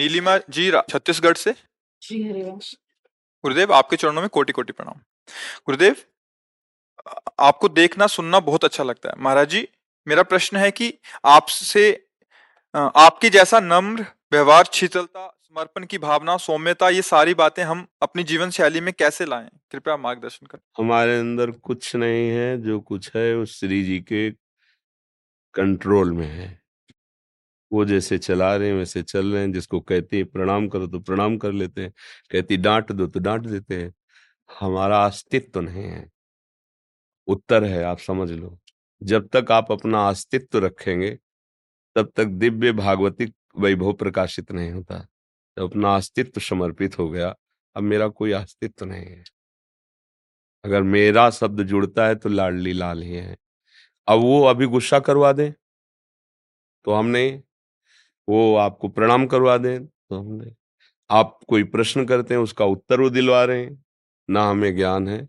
नीलिमा जी छत्तीसगढ़ से? हरिवंश। गुरुदेव आपके चरणों में कोटि कोटि प्रणाम। गुरुदेव आपको देखना सुनना बहुत अच्छा लगता है। महाराज जी मेरा प्रश्न है कि आपसे आपके जैसा नम्र व्यवहार शीतलता समर्पण की भावना सौम्यता ये सारी बातें हम अपनी जीवन शैली में कैसे लाएँ? कृपया मार्गदर्शन करें। हमारे अंदर कुछ नहीं है जो कुछ है वो श्री जी के कंट्रोल में है। वो जैसे चला रहे हैं, वैसे चल रहे हैं, जिसको कहते हैं, प्रणाम करो तो प्रणाम कर लेते हैं, कहती, डांट दो तो डांट देते हैं। हमारा अस्तित्व तो नहीं है। उत्तर है, आप समझ लो। जब तक आप अपना अस्तित्व रखेंगे, तब तक दिव्य भागवतिक वैभव प्रकाशित नहीं होता। जब अपना अस्तित्व समर्पित हो गया, अब मेरा कोई अस्तित्व नहीं है। अगर मेरा शब्द जुड़ता है तो लाडली लाल ही है। अब वो अभी गुस्सा करवा दे। तो हमने वो आपको प्रणाम करवा दें तो हमने आप कोई प्रश्न करते हैं, उसका उत्तर वो दिलवा रहे हैं। ना हमें ज्ञान है,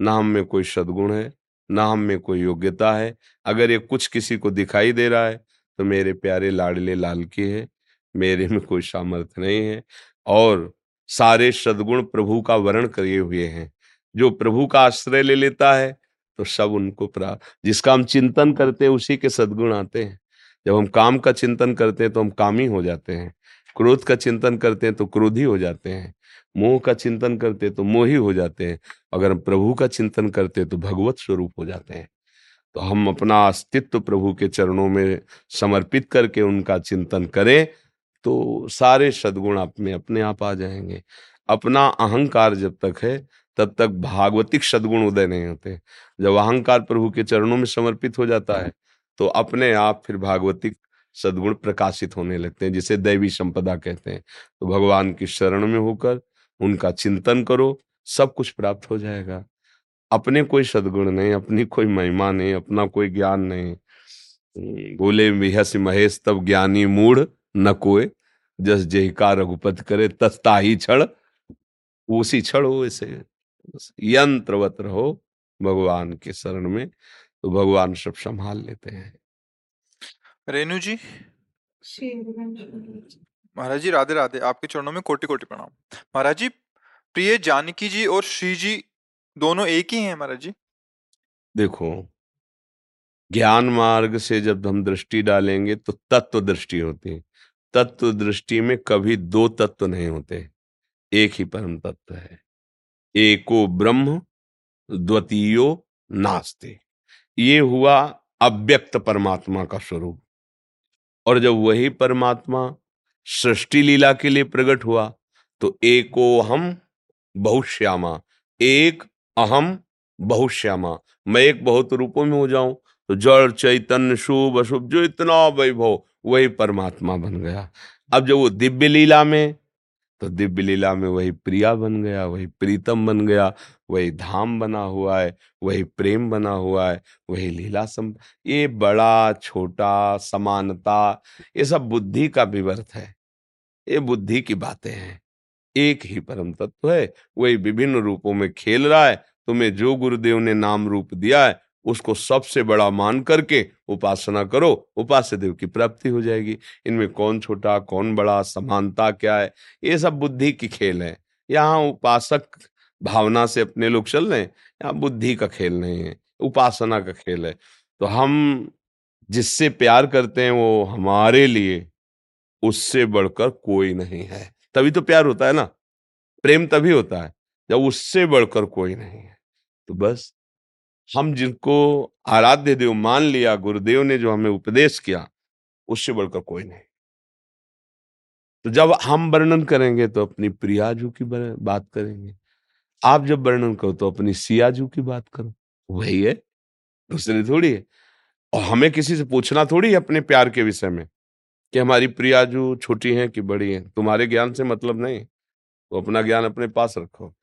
ना हम में कोई सदगुण है, ना हम में कोई योग्यता है। अगर ये कुछ किसी को दिखाई दे रहा है तो मेरे प्यारे लाडले लाल की है, मेरे में कोई सामर्थ्य नहीं है और सारे सद्गुण प्रभु का वर्ण किए हुए हैं। जो प्रभु का आश्रय ले लेता है तो सब उनको प्राप्त जिसका हम चिंतन करते हैं, उसी के सदगुण आते हैं। जब हम काम का चिंतन करते हैं तो हम कामी हो जाते हैं, क्रोध का चिंतन करते हैं तो क्रोधी हो जाते हैं, मोह का चिंतन करते हैं तो मोही हो जाते हैं, अगर हम प्रभु का चिंतन करते हैं तो भगवत स्वरूप हो जाते हैं। तो हम अपना अस्तित्व प्रभु के चरणों में समर्पित करके उनका चिंतन करें तो सारे सद्गुण आप में अपने आप आ जाएँगे। अपना अहंकार जब तक है, तब तक भागवतिक सद्गुण उदय नहीं होते। जब अहंकार प्रभु के चरणों में समर्पित हो जाता है तो अपने आप फिर भागवतिक सद्गुण प्रकाशित होने लगते हैं जिसे दैवी संपदा कहते हैं। तो भगवान की शरण में होकर उनका चिंतन करो सब कुछ प्राप्त हो जाएगा। अपने कोई सद्गुण नहीं अपनी कोई महिमा नहीं अपना कोई ज्ञान नहीं। हम्म, बोले विहस महेश तब ज्ञानी मूढ़ न कोय जस जयकार रघुपत करे तस्ता ही क्षण उसी क्षण हो ऐसे यंत्रवत रहो भगवान के शरण में। तो भगवान सब संभाल लेते हैं। रेणु जी? महाराज जी राधे राधे आपके चरणों में कोटि कोटि प्रणाम। महाराज जी प्रिय जानकी जी और श्री जी दोनों एक ही हैं महाराज जी? देखो ज्ञान मार्ग से जब हम दृष्टि डालेंगे तो तत्व दृष्टि होती है। तत्व दृष्टि में कभी दो तत्व नहीं होते। एक ही परम तत्व है। एको ब्रह्म द्वितीयो नास्ते। ये हुआ अव्यक्त परमात्मा का स्वरूप। और जब वही परमात्मा सृष्टि लीला के लिए प्रकट हुआ तो एको हम बहुश्यामा, एक अहम बहुश्यामा। मैं एक बहुत रूपों में हो जाऊँ तो जड़, चैतन्य, शुभ, अशुभ, जो इतना वैभव, वही परमात्मा बन गया। अब जब वो दिव्य लीला में तो दिव्य लीला में वही प्रिया बन गया, वही प्रीतम बन गया वही धाम बना हुआ है, वही प्रेम बना हुआ है, वही लीला सम, ये बड़ा, छोटा, समानता, ये सब बुद्धि का विवर्त है। ये बुद्धि की बातें हैं। एक ही परम तत्व है, वही विभिन्न रूपों में खेल रहा है, तुम्हें जो गुरुदेव ने नाम रूप दिया है, उसको सबसे बड़ा मान करके उपासना करो, उपास्य देव की प्राप्ति हो जाएगी। इनमें कौन छोटा, कौन बड़ा, समानता क्या है, ये सब बुद्धि की खेल है। यहाँ उपासक भावना से अपने लोग चल रहे हैं यहाँ बुद्धि का खेल नहीं है, उपासना का खेल है। तो हम जिससे प्यार करते हैं, वो हमारे लिए उससे बढ़कर कोई नहीं है। तभी तो प्यार होता है ना, प्रेम तभी होता है, जब उससे बढ़कर कोई नहीं है। तो बस, हम जिनको आराध्य देव मान लिया, गुरुदेव ने जो हमें उपदेश किया, उससे बढ़कर कोई नहीं। तो जब हम वर्णन करेंगे तो अपनी प्रियाजू की बात करेंगे। आप जब वर्णन करो तो अपनी सियाजू की बात करो। वही है, दूसरे थोड़ी है। और हमें किसी से पूछना थोड़ी है अपने प्यार के विषय में कि हमारी प्रियाजू छोटी है कि बड़ी है? तुम्हारे ज्ञान से मतलब नहीं। तो अपना ज्ञान अपने पास रखो।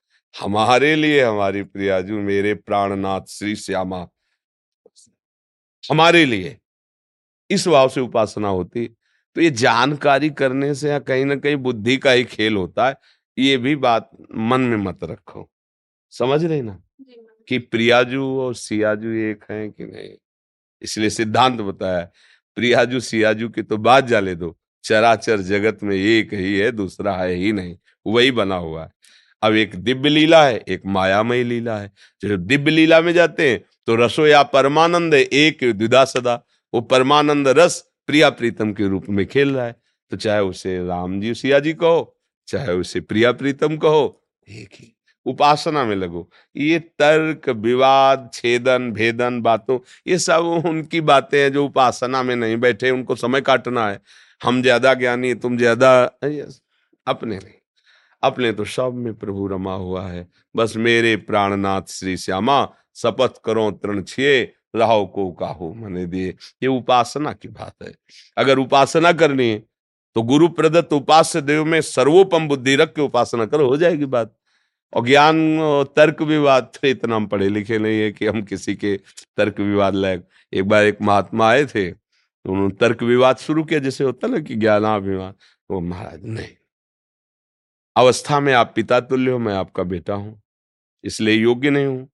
हमारे लिए हमारी प्रियाजू मेरे प्राणनाथ श्री श्यामा। हमारे लिए। इस भाव से उपासना होती तो ये जानकारी करने से या कहीं ना कहीं बुद्धि का ही खेल होता है। ये भी बात मन में मत रखो। समझ रहे ना? कि प्रियाजू और सियाजू एक हैं कि नहीं? इसलिए सिद्धांत बताया प्रियाजू सियाजू की तो बात जाले दो। चराचर जगत में एक ही है दूसरा है ही नहीं। वही बना हुआ है। अब एक दिव्य लीला है एक मायामयी लीला है। जब दिव्य लीला में जाते हैं तो रसो या परमानंद एक द्विदा सदा। वो परमानंद रस प्रिया प्रीतम के रूप में खेल रहा है। तो चाहे उसे राम जी सिया जी कहो चाहे उसे प्रिया प्रीतम कहो, एक ही उपासना में लगो। ये तर्क, विवाद, छेदन, भेदन, बातों, ये सब उनकी बातें हैं जो उपासना में नहीं बैठे, उनको समय काटना है। हम ज़्यादा ज्ञानी तुम ज़्यादा अपने नहीं। अपने तो सब में प्रभु रमा हुआ है। बस मेरे प्राणनाथ श्री श्यामा, शपथ करो तृण छिए राहो को काहो मने दिए। ये उपासना की बात है। अगर उपासना करनी है तो गुरु प्रदत्त उपास्य देव में सर्वोपम बुद्धि रख के उपासना करो, हो जाएगी बात। और ज्ञान तर्क विवाद इतना हम पढ़े लिखे नहीं है कि हम किसी के तर्क विवाद लायक। एक बार एक महात्मा आए थे तो उन्होंने तर्क विवाद शुरू किया, जैसे होता ना कि ज्ञानाभिमान। वो महाराज, नहीं, अवस्था में आप पिता तुल्य हो, मैं आपका बेटा हूँ, इसलिए योग्य नहीं हूँ।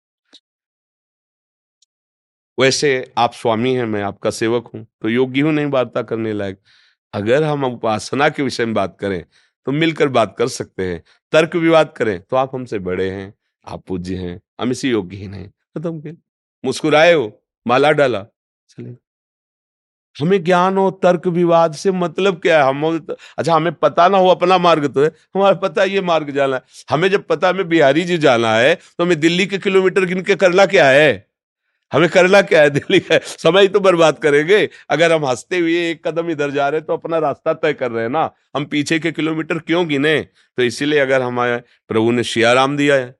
वैसे आप स्वामी हैं, मैं आपका सेवक हूँ तो योग्य हूँ, नहीं वार्ता करने लायक। अगर हम उपासना के विषय में बात करें तो मिलकर बात कर सकते हैं। तर्क विवाद करें तो आप हमसे बड़े हैं, आप पूज्य हैं, हम इसी योग्य ही। नहीं खत्म के मुस्कुराए हो, माला डाला, चले। हमें ज्ञान हो, तर्क विवाद से मतलब क्या है? हम अच्छा हमें पता ना हो, अपना मार्ग तो है। हमारा पता ये मार्ग जाना है। हमें जब पता हमें बिहारी जी जाना है तो हमें दिल्ली के किलोमीटर गिन के करना क्या है? हमें करना क्या है? दिल्ली का समय ही तो बर्बाद करेंगे। अगर हम हँसते हुए एक कदम इधर जा रहे हैं तो अपना रास्ता तय कर रहे हैं ना। हम पीछे के किलोमीटर क्यों गिने? तो इसीलिए अगर हमारे प्रभु ने सियाराम दिया है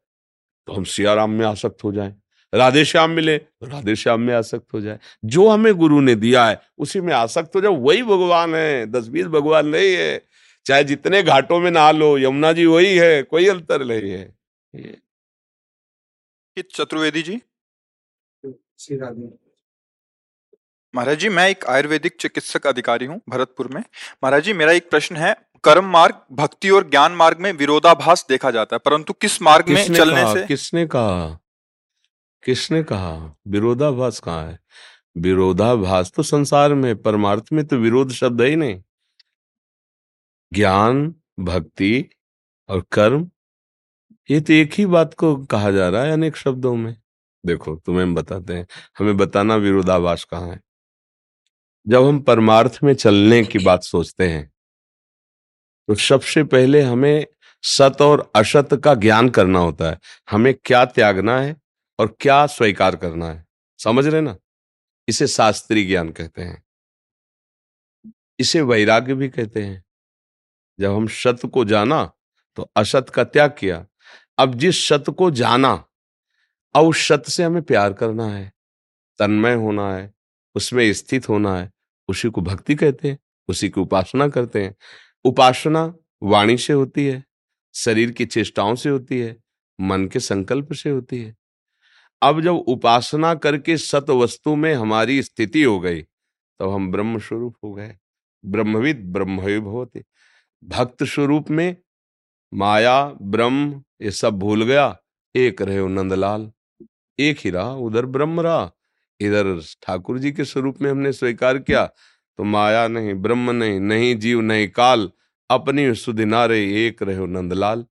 तो हम सियाराम में आसक्त हो जाए। राधे श्याम मिले तो राधे श्याम में आसक्त हो जाए। जो हमें गुरु ने दिया है, उसी में आसक्त हो जाए वही भगवान है दस बीस भगवान नहीं है। चाहे जितने घाटों में नहा लो, यमुना जी वही है, कोई अंतर नहीं है। चतुर्वेदी जी? महाराज जी मैं एक आयुर्वेदिक चिकित्सक अधिकारी हूँ भरतपुर में। महाराज जी मेरा एक प्रश्न है कर्म मार्ग भक्ति और ज्ञान मार्ग में विरोधाभास देखा जाता है परंतु किस मार्ग में चलने कहा, से? किसने कहा? किसने कहा? विरोधाभास कहाँ है? विरोधाभास तो संसार में परमार्थ में तो विरोध शब्द है ही नहीं। ज्ञान भक्ति और कर्म ये तो एक ही बात को कहा जा रहा है अनेक शब्दों में। देखो, तुम्हें बताते हैं। हमें बताना विरोधाभास कहाँ है? जब हम परमार्थ में चलने की बात सोचते हैं तो सबसे पहले हमें सत और असत का ज्ञान करना होता है। हमें क्या त्यागना है और क्या स्वीकार करना है। समझ रहे ना? इसे शास्त्रीय ज्ञान कहते हैं। इसे वैराग्य भी कहते हैं। जब हम सत को जाना तो असत का त्याग किया। अब जिस सत को जाना सत से हमें प्यार करना है, तन्मय होना है, उसमें स्थित होना है, उसी को भक्ति कहते हैं, उसी की उपासना करते हैं। उपासना वाणी से होती है, शरीर की चेष्टाओं से होती है, मन के संकल्प से होती है। अब जब उपासना करके सत वस्तु में हमारी स्थिति हो गई तो हम ब्रह्म स्वरूप हो गए। ब्रह्मविद ब्रह्म होते भक्त स्वरूप में माया, ब्रह्म, ये सब भूल गया, एक रहे नंदलाल। एक ही रहा उधर ब्रह्म रहा। इधर ठाकुर जी के स्वरूप में हमने स्वीकार किया तो माया नहीं ब्रह्म नहीं नहीं जीव नहीं काल अपनी सुधिनारे एक रहे नंदलाल।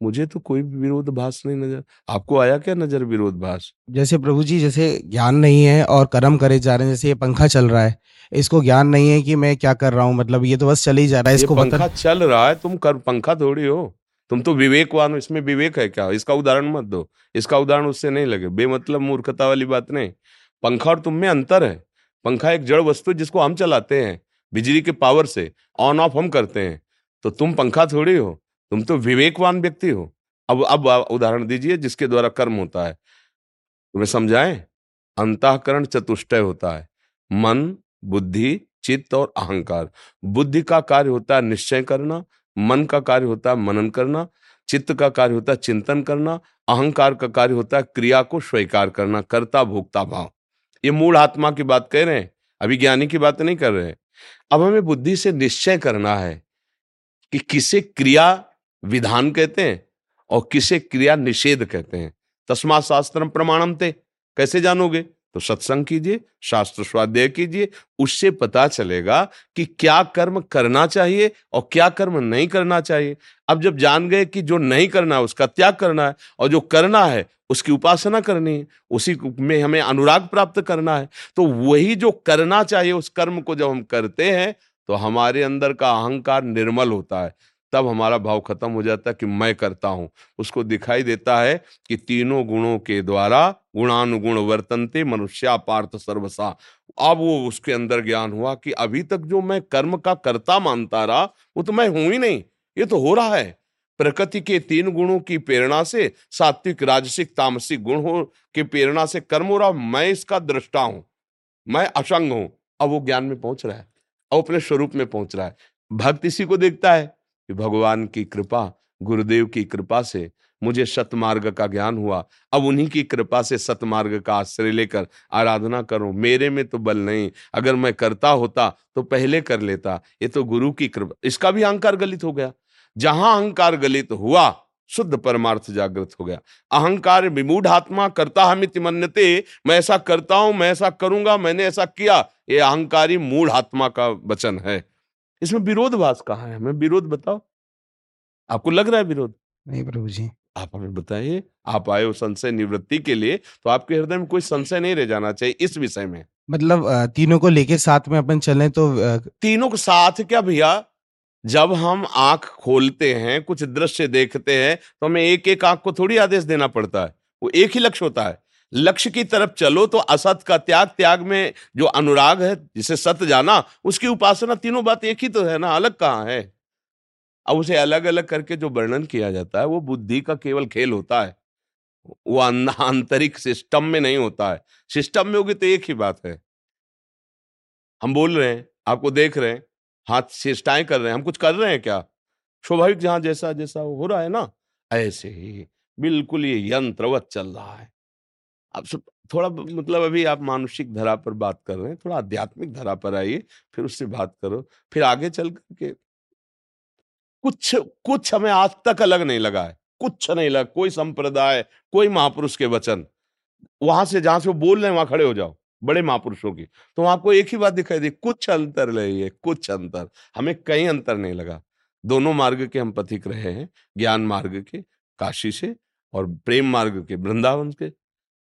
मुझे तो कोई भी विरोध भाष नहीं नज़र आपको आया क्या नज़र विरोध भाष जैसे प्रभु जी जैसे ज्ञान नहीं है और कर्म करे जा रहे हैं जैसे ये पंखा चल रहा है इसको ज्ञान नहीं है कि मैं क्या कर रहा हूँ मतलब ये तो बस चल ही जा रहा है इसको पंखा चल रहा है तुम कर पंखा थोड़ी हो। तुम तो विवेकवान हो, इसमें विवेक है क्या? इसका उदाहरण मत दो। इसका उदाहरण उससे नहीं लगे। बेमतलब मूर्खता वाली बात नहीं। पंखा और तुम में अंतर है। पंखा एक जड़ वस्तु जिसको हम चलाते हैं, बिजली के पावर से ऑन ऑफ़ हम करते हैं। तो तुम पंखा थोड़ी हो। तुम तो विवेकवान व्यक्ति हो। अब अब उदाहरण दीजिए जिसके द्वारा कर्म होता है। तुम्हें समझाएँ? अंतकरण चतुष्टय होता है। मन, बुद्धि, चित्त और अहंकार। बुद्धि का कार्य होता है निश्चय करना मन का कार्य होता है मनन करना, चित्त का कार्य होता है चिंतन करना, अहंकार का कार्य होता है क्रिया को स्वीकार करना, कर्ता भोक्ता भाव। ये मूल आत्मा की बात कह रहे हैं अभी ज्ञानी की बात नहीं कर रहे हैं। अब हमें बुद्धि से निश्चय करना है कि किसे क्रिया विधान कहते हैं और किसे क्रिया निषेध कहते हैं। तस्मा शास्त्र प्रमाणम थे कैसे जानोगे? तो सत्संग कीजिए, शास्त्र स्वाध्याय कीजिए, उससे पता चलेगा कि क्या कर्म करना चाहिए और क्या कर्म नहीं करना चाहिए। अब जब जान गए कि जो नहीं करना है, उसका त्याग करना है और जो करना है, उसकी उपासना करनी है, उसी में हमें अनुराग प्राप्त करना है तो वही जो करना चाहिए, उस कर्म को जब हम करते हैं तो हमारे अंदर का अहंकार निर्मल होता है। तब हमारा भाव खत्म हो जाता है कि मैं करता हूँ। उसको दिखाई देता है कि तीनों गुणों के द्वारा गुणानुगुण वर्तनते मनुष्या पार्थ सर्वसा। अब वो उसके अंदर ज्ञान हुआ कि अभी तक जो मैं कर्म का कर्ता मानता रहा, वो तो मैं हूँ ही नहीं, ये तो हो रहा है। प्रकृति के तीन गुणों की प्रेरणा से, सात्विक, राजसिक, तामसिक गुण हो, के प्रेरणा से कर्म हो रहा, मैं इसका दृष्टा हूँ, मैं असंग हूँ। अब वो ज्ञान में पहुँच रहा है अब अपने स्वरूप में पहुँच रहा है। भक्त इसी को देखता है। कि भगवान की कृपा, गुरुदेव की कृपा से मुझे सतमार्ग का ज्ञान हुआ। अब उन्हीं की कृपा से सतमार्ग का आश्रय लेकर आराधना करूँ। मेरे में तो बल नहीं। अगर मैं करता होता तो पहले कर लेता। ये तो गुरु की कृपा, इसका भी अहंकार गलित हो गया। जहाँ अहंकार गलित हुआ, शुद्ध परमार्थ जागृत हो गया। अहंकार विमूढ़ आत्मा करता हमित मन्यते। मैं ऐसा करता हूँ, मैं ऐसा करूँगा, मैंने ऐसा किया। ये अहंकारी मूढ़ आत्मा का वचन है। इसमें विरोधभास कहाँ है? हमें विरोध बताओ। आपको लग रहा है विरोध? नहीं प्रभु जी। आप हमें बताइए आप आए हो संशय निवृत्ति के लिए तो आपके हृदय में कोई संशय नहीं रह जाना चाहिए इस विषय में। मतलब तीनों को लेके साथ में अपन चलें तो तीनों को साथ क्या भैया? जब हम आँख खोलते हैं कुछ दृश्य देखते हैं तो हमें एक एक आँख को थोड़ी आदेश देना पड़ता है। वो एक ही लक्ष्य होता है। लक्ष्य की तरफ़ चलो तो असत का त्याग त्याग में जो अनुराग है, जिसे सत्य जाना, उसकी उपासना तीनों बात एक ही तो है ना, अलग कहाँ है? अब उसे अलग अलग करके जो वर्णन किया जाता है, वो बुद्धि का केवल खेल होता है। वो आंतरिक सिस्टम में नहीं होता है। सिस्टम में होगी तो एक ही बात है। हम बोल रहे हैं, आपको देख रहे हैं, हाथ चेष्टाएँ कर रहे हैं, हम कुछ कर रहे हैं क्या? स्वाभाविक जहाँ जैसा जैसा हो रहा है ना, ऐसे ही बिल्कुल ये यंत्रवत चल रहा है। अब सब थोड़ा मतलब अभी आप मानसिक धरा पर बात कर रहे हैं, थोड़ा आध्यात्मिक धरा पर आइए, फिर उससे बात करो, फिर आगे चल करके कुछ कुछ हमें आज तक अलग नहीं लगा है, कुछ नहीं लगा, कोई संप्रदाय, कोई महापुरुष के वचन। वहाँ से जहाँ से वो बोल रहे हैं, वहाँ खड़े हो जाओ, बड़े महापुरुषों की। तो आपको एक ही बात दिखाई दी, कुछ अंतर है, कुछ अंतर। हमें कहीं अंतर नहीं लगा। दोनों मार्ग के हम पथिक रहे हैं, ज्ञान मार्ग के, काशी से और प्रेम मार्ग के, वृंदावन के।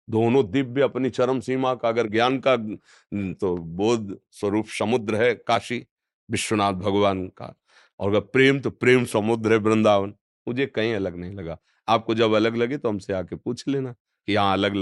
दोनों दिव्य अपनी चरम सीमा का, अगर ज्ञान का तो बोध स्वरूप समुद्र है, काशी, विश्वनाथ भगवान का। और अगर प्रेम तो प्रेम समुद्र है, वृंदावन। मुझे कहीं अलग नहीं लगा। आपको जब अलग लगे तो हमसे आके पूछ लेना कि यहाँ अलग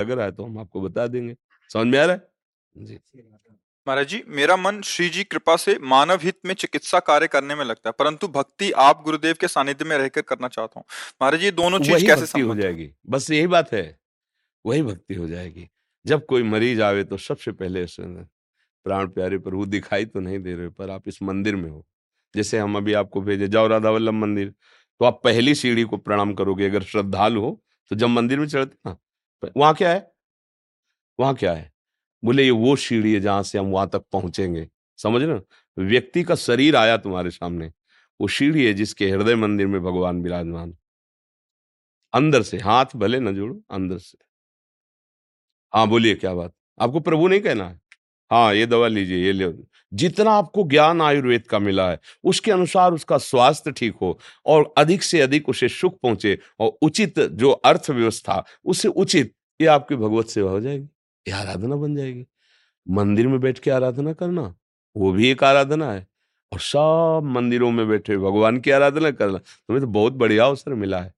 अगर आए तो हम आपको बता देंगे। समझ में आ रहा है? जी। महाराज जी मेरा मन श्री जी कृपा से मानव हित में चिकित्सा कार्य करने में लगता है परंतु भक्ति आप गुरुदेव के सानिध्य में रहकर करना चाहता हूँ। महाराज जी दोनों चीज़ कैसे भक्ति हो जाएगी। बस यही बात है। वही भक्ति हो जाएगी। जब कोई मरीज़ आवे तो सबसे पहले प्राण प्यारे प्रभु दिखाई तो नहीं दे रहे पर आप इस मंदिर में हो। जैसे हम अभी आपको भेजे जाओ राधा वल्लभ मंदिर। तो आप पहली सीढ़ी को प्रणाम करोगे अगर श्रद्धालु हो तो जब मंदिर में चढ़ते ना वहाँ क्या है? वहाँ क्या है? बोले, ये वो सीढ़ी है जहाँ से हम वहाँ तक पहुँचेंगे। समझ रहे व्यक्ति का शरीर आया तुम्हारे सामने। वो सीढ़ी है जिसके हृदय मंदिर में भगवान विराजमान। अंदर से, हाथ भले न जोड़ो, अंदर से। हाँ बोलिए, क्या बात? आपको प्रभु नहीं कहना है? हाँ ये दवा लीजिए, ये ले जितना आपको ज्ञान आयुर्वेद का मिला है, उसके अनुसार उसका स्वास्थ्य ठीक हो और अधिक से अधिक उसे सुख पहुँचे और उचित जो अर्थव्यवस्था, उससे उचित ये आपकी भगवत सेवा हो जाएगी, ये आराधना बन जाएगी। मंदिर में बैठ के आराधना करना, वो भी एक आराधना है और सब मंदिरों में बैठे भगवान की आराधना करना, तुम्हें तो बहुत बढ़िया अवसर मिला है।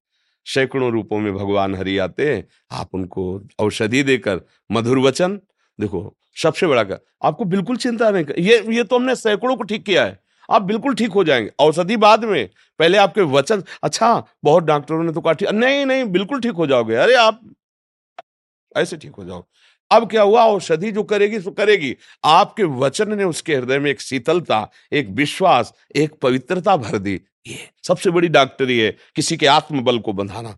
सैकड़ों रूपों में भगवान हरि आते हैं, आप उनको औषधि देकर मधुर वचन, देखो सबसे बड़ा क्या आपको बिल्कुल चिंता नहीं कर। ये ये तो हमने सैकड़ों को ठीक किया है। आप बिल्कुल ठीक हो जाएँगे। औषधि बाद में, पहले आपके वचन अच्छा बहुत डॉक्टरों ने तो कहा नहीं नहीं, बिल्कुल ठीक हो जाओगे। अरे, आप ऐसे ठीक हो जाओ। अब क्या हुआ? औषधि जो करेगी, सो करेगी। आपके वचन ने उसके हृदय में एक शीतलता, एक विश्वास, एक पवित्रता भर दी। ये सबसे बड़ी डॉक्टरी है, किसी के आत्मबल को बंधाना।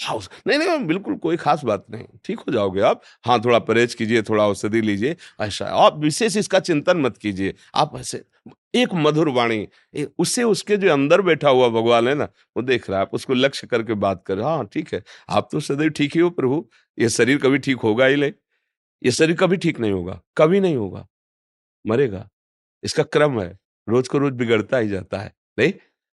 हाँ, उस- नहीं नहीं बिल्कुल कोई खास बात नहीं। ठीक हो जाओगे आप। हाँ थोड़ा परहेज कीजिए थोड़ा औषधि लीजिए। ऐसा आप विशेष इसका चिंतन मत कीजिए। आप ऐसे एक मधुर वाणी उससे उसके जो अंदर बैठा हुआ भगवान है ना वो देख रहा है आप उसको लक्ष्य करके बात कर रहे हाँ ठीक है। आप तो सदैव ठीक ही हो प्रभु। ये शरीर कभी ठीक होगा ही नहीं। ये शरीर कभी ठीक नहीं होगा कभी नहीं होगा। मरेगा। इसका क्रम है। रोज को रोज बिगड़ता ही जाता है। नहीं?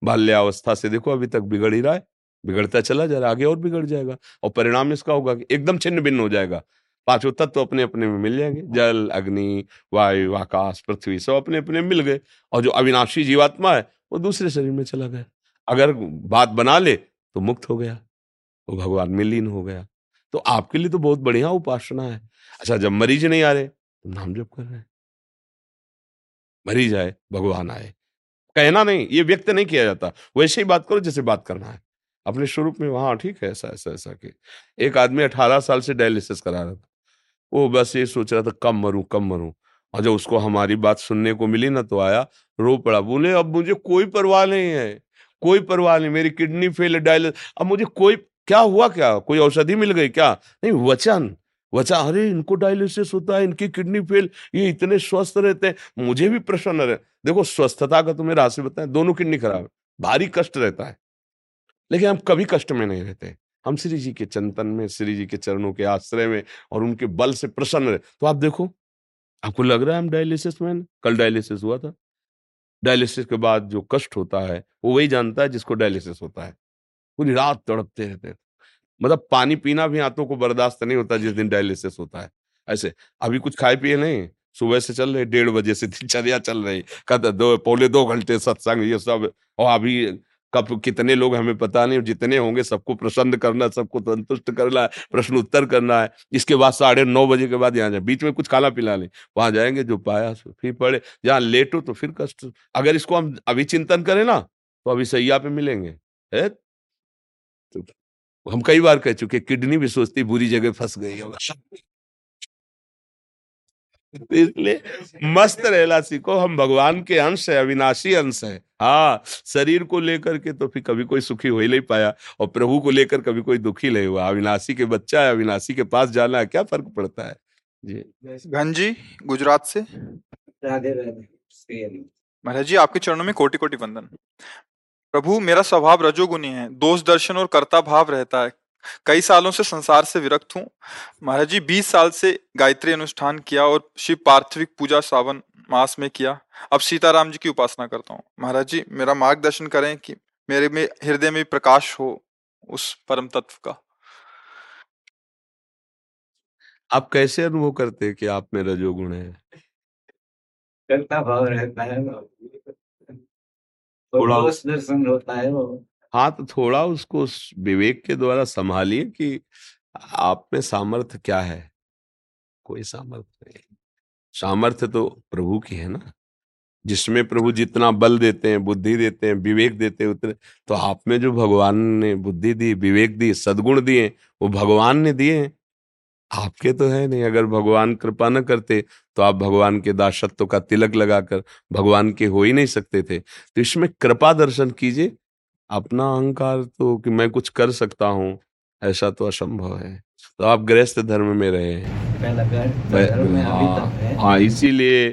बाल्यावस्था से देखो अभी तक बिगड़ ही रहा है। बिगड़ता चला जा रहा, आगे और बिगड़ जाएगा। और परिणाम इसका होगा कि एकदम छिन्न भिन्न हो जाएगा। पाँचों तत्व तो अपने अपने में मिल जाएँगे। जल, अग्नि, वायु, आकाश, पृथ्वी, सब अपने अपने मिल गए। और जो अविनाशी जीवात्मा है, वो दूसरे शरीर में चला गया। अगर बात बना ले तो मुक्त हो गया। वो तो भगवान में लीन हो गया। तो आपके लिए तो बहुत बढ़िया उपासना है। अच्छा जब मरीज़ नहीं आ रहे तो नाम जप कर रहे हैं। मरीज़ आए, भगवान आए। कहना नहीं, ये व्यक्त नहीं किया जाता। वैसे ही बात करो, जैसे बात करना है। अपने स्वरूप में वहाँ, ठीक है, ऐसा ऐसा ऐसा कि एक आदमी अठारह साल से डायलिसिस करा रहा था। वो बस ये सोच रहा था, कब मरूं कम मरूं? और जब उसको हमारी बात सुनने को मिली ना तो आया, रो पड़ा, बोले, अब मुझे कोई परवाह नहीं है, कोई परवाह नहीं, मेरी किडनी फेल है डायलिसिस अब मुझे कोई, क्या हुआ क्या? कोई औषधि मिल गई क्या? नहीं, वचन वचन, अरे, इनको डायलिसिस होता है, इनकी किडनी फेल, ये इतने स्वस्थ रहते हैं, मुझे भी प्रसन्न रहे देखो, स्वस्थता का तुम्हें मेरा राशि बताएँ, दोनों किडनी खराब है, भारी कष्ट रहता है। लेकिन हम कभी कष्ट में नहीं रहते। हम श्री जी के चिंतन में, श्री जी के चरणों के आश्रय में और उनके बल से प्रसन्न रहे। तो आप देखो, आपको लग रहा है हम डायलिसिस में कल डायलिसिस हुआ था। डायलिसिस के बाद जो कष्ट होता है, वो वही जानता है जिसको डायलिसिस होता है। पूरी रात तड़पते रहते मतलब पानी पीना भी हाथों को बर्दाश्त नहीं होता जिस दिन डायलिसिस होता है। ऐसे, अभी कुछ खाए पिए नहीं? सुबह से चल रहे, डेढ़ बजे से दिनचर्या चल रही। कद दो पौले दो घंटे सत्संग, ये सब। और अभी कब कितने लोग हमें पता नहीं जितने होंगे सबको प्रसन्न करना, सबको संतुष्ट करना है, प्रश्न उत्तर करना है। इसके बाद साढ़े नौ बजे के बाद यहाँ जाए। बीच में कुछ खाना पिला नहीं वहाँ जाएँगे जो पाया फिर पड़े। जहाँ लेटो तो फिर कष्ट। अगर इसको हम अभी चिंतन करें ना तो अभी सैया पे मिलेंगे। है? तो हम कई बार कह चुके किडनी भी सोचती बुरी जगह फंस गई होगा। इसलिए मस्त रहला सीखो हम भगवान के अंश है अविनाशी अंश है। हाँ शरीर को लेकर के तो फिर कभी कोई सुखी हो ही नहीं पाया और प्रभु को लेकर कभी कोई दुखी नहीं हुआ। अविनाशी के बच्चा है अविनाशी के पास जाना है क्या फ़र्क पड़ता है? जी। घन जी गुजरात से? राधे राधे महाराज जी आपके चरणों में कोटि कोटि वंदन। प्रभु मेरा स्वभाव रजोगुनी है दोष दर्शन और कर्ता भाव रहता है। कई सालों से संसार से विरक्त हूँ। महाराज जी बीस साल से गायत्री अनुष्ठान किया और शिव पार्थिविक पूजा सावन मास में किया। अब सीताराम जी की उपासना करता हूँ। महाराज जी मेरा मार्गदर्शन करें कि मेरे में हृदय में प्रकाश हो उस परम तत्व का। आप कैसे अनुभव करते हैं कि आप में रजोगुण है? करता भाव रहता है। थोड़ा दर्शन होता है वो। हाँ तो थोड़ा उसको उस विवेक के द्वारा संभालिए कि आप में सामर्थ्य क्या है? कोई सामर्थ्य नहीं। सामर्थ्य तो प्रभु की है ना? जिसमें प्रभु जितना बल देते हैं बुद्धि देते हैं विवेक देते हैं उतने तो आप में जो भगवान ने बुद्धि दी विवेक दी सदगुण दिए वो भगवान ने दिए हैं। आपके तो है नहीं। अगर भगवान कृपा न करते तो आप भगवान के दासत्व का तिलक लगाकर भगवान के हो ही नहीं सकते थे। तो इसमें कृपा दर्शन कीजिए अपना अहंकार तो कि मैं कुछ कर सकता हूँ ऐसा तो असंभव है। तो आप गृहस्थ धर्म में रहे हैं। पहला धर्म में अभी हाँ है। इसीलिए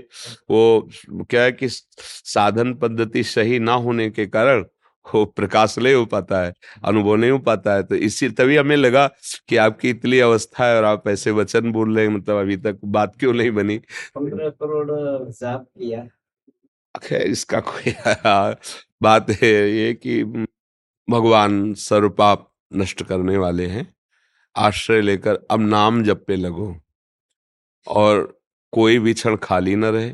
वो क्या है कि साधन पद्धति सही ना होने के कारण वो प्रकाश नहीं हो पाता है अनुभव नहीं हो पाता है। तो इसी तभी हमें लगा कि आपकी इतनी अवस्था है और आप ऐसे वचन बोल रहे हैं मतलब अभी तक बात क्यों नहीं बनी? पंद्रह करोड़ जाप किया। खैर इसका कोई बात है ये कि भगवान सर्व पाप नष्ट करने वाले हैं, आश्रय लेकर अब नाम जप पे लगो और कोई भी क्षण खाली न रहे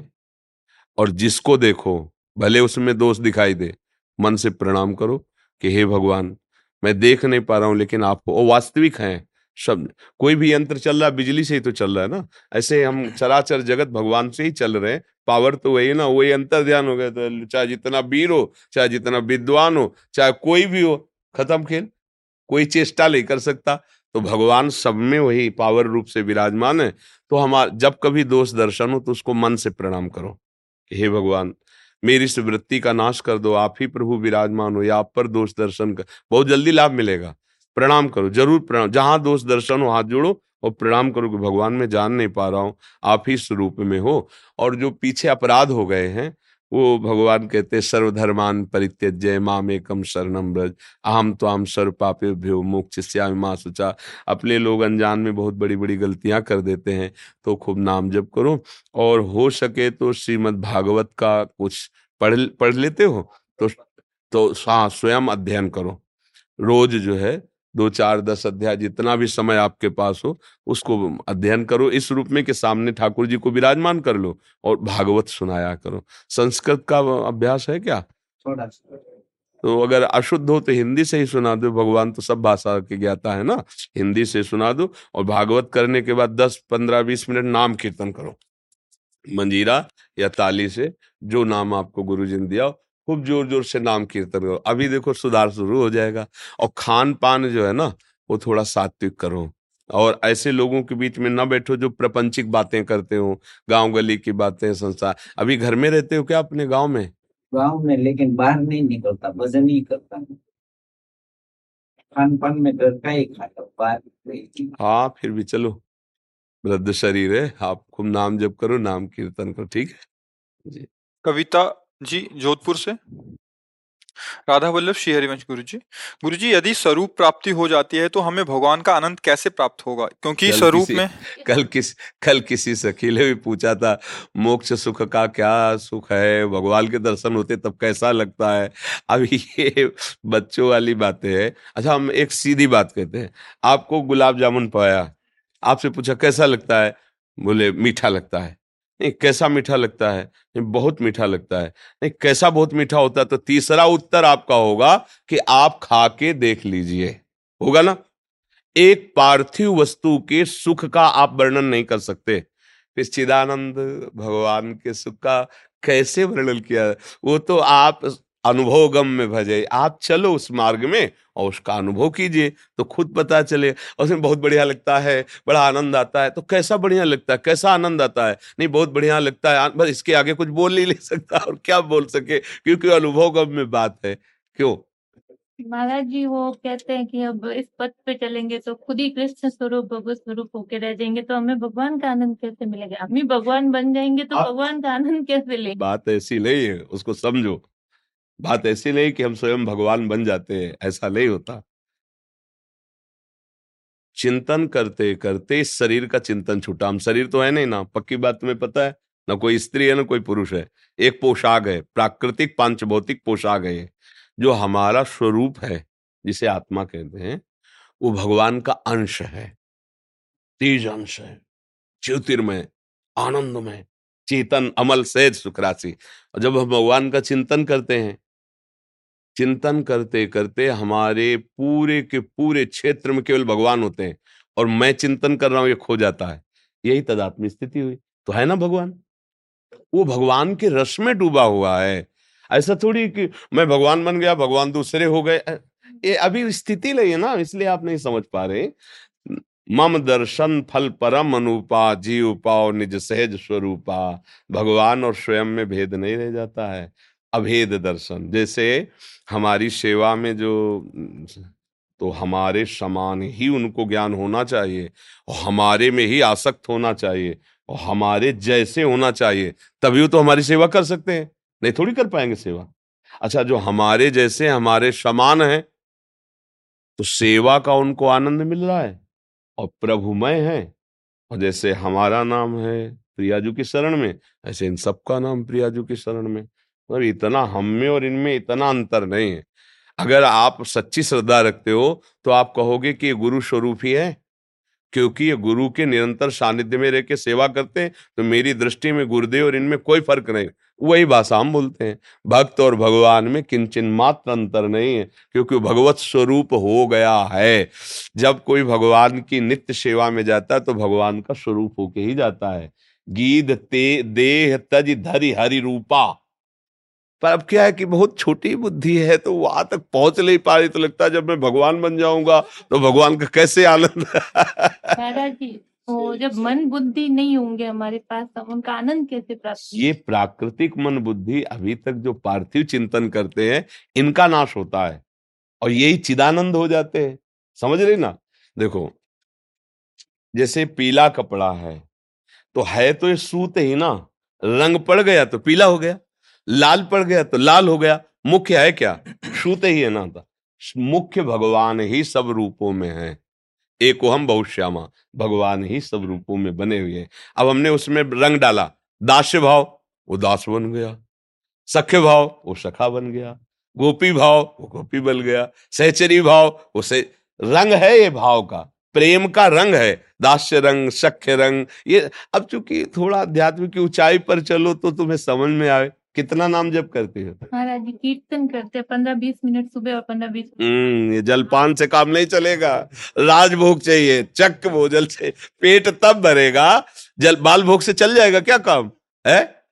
और जिसको देखो, भले उसमें दोष दिखाई दे, मन से प्रणाम करो कि, हे भगवान, मैं देख नहीं पा रहा हूँ, लेकिन आप वो वास्तविक हैं शब्द कोई भी यंत्र चल रहा है बिजली से ही तो चल रहा है ना। ऐसे हम चराचर जगत भगवान से ही चल रहे हैं। पावर तो वही ना वही अंतर ध्यान हो गया तो चाहे जितना वीर हो चाहे जितना विद्वान हो चाहे कोई भी हो खत्म खेल। कोई चेष्टा नहीं कर सकता। तो भगवान सब में वही पावर रूप से विराजमान है। तो हमारा जब कभी दोष दर्शन हो तो उसको मन से प्रणाम करो हे भगवान मेरी इस वृत्ति का नाश कर दो। आप ही प्रभु विराजमान हो या आप पर दोष दर्शन कर बहुत जल्दी लाभ मिलेगा। प्रणाम करो, ज़रूर प्रणाम। जहाँ दोष दर्शन हो, हाथ जोड़ो और प्रणाम करो कि भगवान मैं जान नहीं पा रहा हूँ, आप ही स्वरूप में हो। और जो पीछे अपराध हो गए हैं, वो भगवान कहते सर्वधर्मान परित्यज्य, माम एकम शरणम ब्रज। अहम तो आम सर्व पापे भ्यो मोक्ष माँ सुचा अपने लोग अनजान में बहुत बड़ी बड़ी गलतियाँ कर देते हैं तो खूब नाम जप करो। और हो सके तो श्रीमद् भागवत का कुछ पढ़ पढ़ लेते हो तो तो हाँ स्वयं अध्ययन करो। रोज जो है दो चार दस अध्याय जितना भी समय आपके पास हो उसको अध्ययन करो। इस रूप में कि सामने ठाकुर जी को विराजमान कर लो और भागवत सुनाया करो। संस्कृत का अभ्यास है क्या? तो अगर अशुद्ध हो तो हिंदी से ही सुना दो। भगवान तो सब भाषा के ज्ञाता है ना? हिंदी से सुना दो और भागवत करने के बाद दस पंद्रह बीस मिनट नाम कीर्तन करो। मंजीरा या ताली से जो नाम आपको गुरु जी ने दिया खूब ज़ोर ज़ोर से नाम कीर्तन करो। अभी देखो सुधार शुरू हो जाएगा और खान पान जो है ना वो थोड़ा सात्विक करो। और ऐसे लोगों के बीच में न बैठो जो प्रपंचिक बातें करते हो गाँव गली की बातें संसार। अभी घर में रहते हो क्या अपने गाँव में? गाँव में लेकिन बाहर नहीं निकलता भजन ही करता खान पान में घर का ही खाता बाहर हाँ फिर भी चलो। वृद्ध शरीर है आप खूब नाम जप करो नाम कीर्तन करो ठीक है? जी। कविता जी जोधपुर से। राधा वल्लभ श्री हरिवंश गुरु जी गुरु जी यदि स्वरूप प्राप्ति हो जाती है तो हमें भगवान का आनंद कैसे प्राप्त होगा? क्योंकि स्वरूप में कल किस कल किसी सखी ने भी पूछा था मोक्ष सुख का क्या सुख है? भगवान के दर्शन होते तब कैसा लगता है? अब ये बच्चों वाली बातें हैं। अच्छा हम एक सीधी बात कहते हैं। आपको गुलाब जामुन पाया? आपसे पूछा कैसा लगता है? बोले मीठा लगता है। नहीं, कैसा मीठा लगता है? नहीं, बहुत मीठा लगता है। नहीं, कैसा बहुत मीठा होता है तो तीसरा उत्तर आपका होगा कि आप खा के देख लीजिए। होगा ना? एक पार्थिव वस्तु के सुख का आप वर्णन नहीं कर सकते। चिदानंद, भगवान के सुख का कैसे वर्णन किया? वो तो आप अनुभव गम में भजे। आप चलो उस मार्ग में और उसका अनुभव कीजिए तो खुद पता चले। और उसमें बहुत बढ़िया लगता है बड़ा आनंद आता है। तो कैसा बढ़िया लगता है कैसा आनंद आता है? नहीं बहुत बढ़िया लगता है। बस इसके आगे कुछ बोल नहीं ले सकता और क्या बोल सके क्योंकि अनुभव गम में बात है। क्यों? महाराज जी वो कहते हैं कि अब इस पथ पे चलेंगे तो खुद ही कृष्ण स्वरूप भगवत स्वरूप होके रह जाएँगे तो हमें भगवान का आनंद कैसे मिलेगा? हम ही भगवान बन जाएँगे तो भगवान का आनंद कैसे लेंगे? बात ऐसी नहीं है उसको समझो। बात ऐसी नहीं कि हम स्वयं भगवान बन जाते हैं, ऐसा नहीं होता। चिंतन करते करते इस शरीर का चिंतन छूटा। हम शरीर तो है नहीं ना, पक्की बात तुम्हें पता है, ना कोई स्त्री है, ना कोई पुरुष है। एक पोशाक है, प्राकृतिक पांचभौतिक पोशाक है जो हमारा स्वरूप है, जिसे आत्मा कहते हैं, वो भगवान का अंश है। तेज अंश है, ज्योतिर्मय, आनंदमय, चेतन, अमल, सहज, सुख राशि। और जब हम भगवान का चिंतन करते हैं चिंतन करते करते हमारे पूरे के पूरे क्षेत्र में केवल भगवान होते हैं और मैं चिंतन कर रहा हूँ, ये खो जाता है। यही तदात्म स्थिति हुई। तो है ना भगवान? वो भगवान के रस में डूबा हुआ है। ऐसा थोड़ी कि मैं भगवान बन गया, भगवान दूसरे हो गए। ये अभी स्थिति नहीं है ना, इसलिए आप नहीं समझ पा रहे। मम दर्शन फल परम अनुपा, जीव पाओ निज सहज स्वरूपा। भगवान और स्वयं में भेद नहीं रह जाता है। अभेद दर्शन। जैसे हमारी सेवा में जो तो हमारे समान ही उनको ज्ञान होना चाहिए और हमारे में ही आसक्त होना चाहिए और हमारे जैसे होना चाहिए, तभी वो तो हमारी सेवा कर सकते हैं। नहीं, थोड़ी कर पाएँगे सेवा। अच्छा जो हमारे जैसे हमारे समान है तो सेवा का उनको आनंद मिल रहा है और प्रभुमय है। और जैसे हमारा नाम है प्रियाजू की शरण में, ऐसे इन सबका नाम प्रियाजू की शरण में। मतलब इतना हम में और इनमें इतना अंतर नहीं है। अगर आप सच्ची श्रद्धा रखते हो तो आप कहोगे कि ये गुरु स्वरूप ही है। क्योंकि ये गुरु के निरंतर सानिध्य में रह के सेवा करते हैं तो मेरी दृष्टि में गुरुदेव और इनमें कोई फ़र्क नहीं। वही भाषा हम बोलते हैं। भक्त और भगवान में किंचन मात्र अंतर नहीं है, क्योंकि भगवत स्वरूप हो गया है। जब कोई भगवान की नित्य सेवा में जाता है तो भगवान का स्वरूप होके ही जाता है। गीत ते, देह तज धरि हरि रूपा। पर अब क्या है कि बहुत छोटी बुद्धि है तो वहाँ तक पहुँच नहीं पा रही तो लगता है जब मैं भगवान बन जाऊँगा तो भगवान का कैसे आनंद? जी वो जब मन बुद्धि नहीं होंगे हमारे पास तो उनका आनंद कैसे प्राप्त ये प्राकृतिक मन बुद्धि अभी तक जो पार्थिव चिंतन करते हैं इनका नाश होता है और यही चिदानंद हो जाते हैं। समझ रही ना? देखो जैसे पीला कपड़ा है तो है तो ये सूत ही ना रंग पड़ गया तो पीला हो गया। लाल पड़ गया तो लाल हो गया। मुख्य है क्या? सूत ही है ना था मुख्य भगवान ही सब रूपों में है। एक हम बहुत श्यामा। भगवान ही सब रूपों में बने हुए हैं। अब हमने उसमें रंग डाला। दास्य भाव, वो दास बन गया। सख्य भाव, वो सखा बन गया। गोपी भाव, वो गोपी बन गया। सहचरी भाव, वो से रंग है ये भाव का। प्रेम का रंग है। दास्य रंग, सख्य रंग, ये अब चूँकि थोड़ा अध्यात्म की ऊंचाई पर चलो तो तुम्हें समझ में आए। कितना नाम जब करते हो? महाराज जी कीर्तन करते पंद्रह बीस मिनट सुबह और पंद्रह बीस हम्म ये जलपान से काम नहीं चलेगा। राजभोग चाहिए चक्क भोजल से पेट तब भरेगा जल बाल भोग से चल जाएगा क्या काम? है?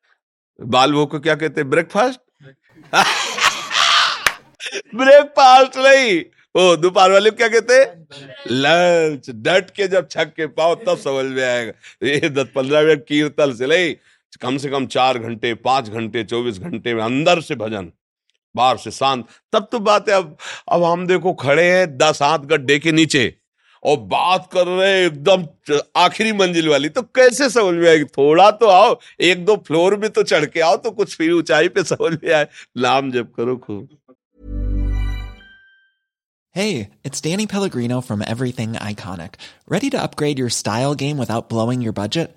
बाल भोग को क्या कहते हैं? ब्रेकफास्ट? ब्रेकफास्ट नहीं। ओ दोपहर वाले क्या कहते हैं? लंच। डट के जब छक के पाओ तब समझ में आएगा। ये दस पंद्रह मिनट कीर्तन से नहीं। कम से कम चार घंटे पाँच घंटे चौबीस घंटे में अंदर से भजन बाहर से शांत। तब तो बात है अब अब हम देखो खड़े हैं दस हाथ गड्ढे के नीचे और बात कर रहे हैं एकदम आखिरी मंजिल वाली। तो कैसे समझ में आएगी? थोड़ा तो आओ एक दो फ्लोर में तो चढ़ के आओ तो कुछ फिर ऊंचाई पे समझ में आए। नाम जब करो खूब। Hey, it's Danny Pellegrino from Everything Iconic. Ready to upgrade your style game without blowing your budget?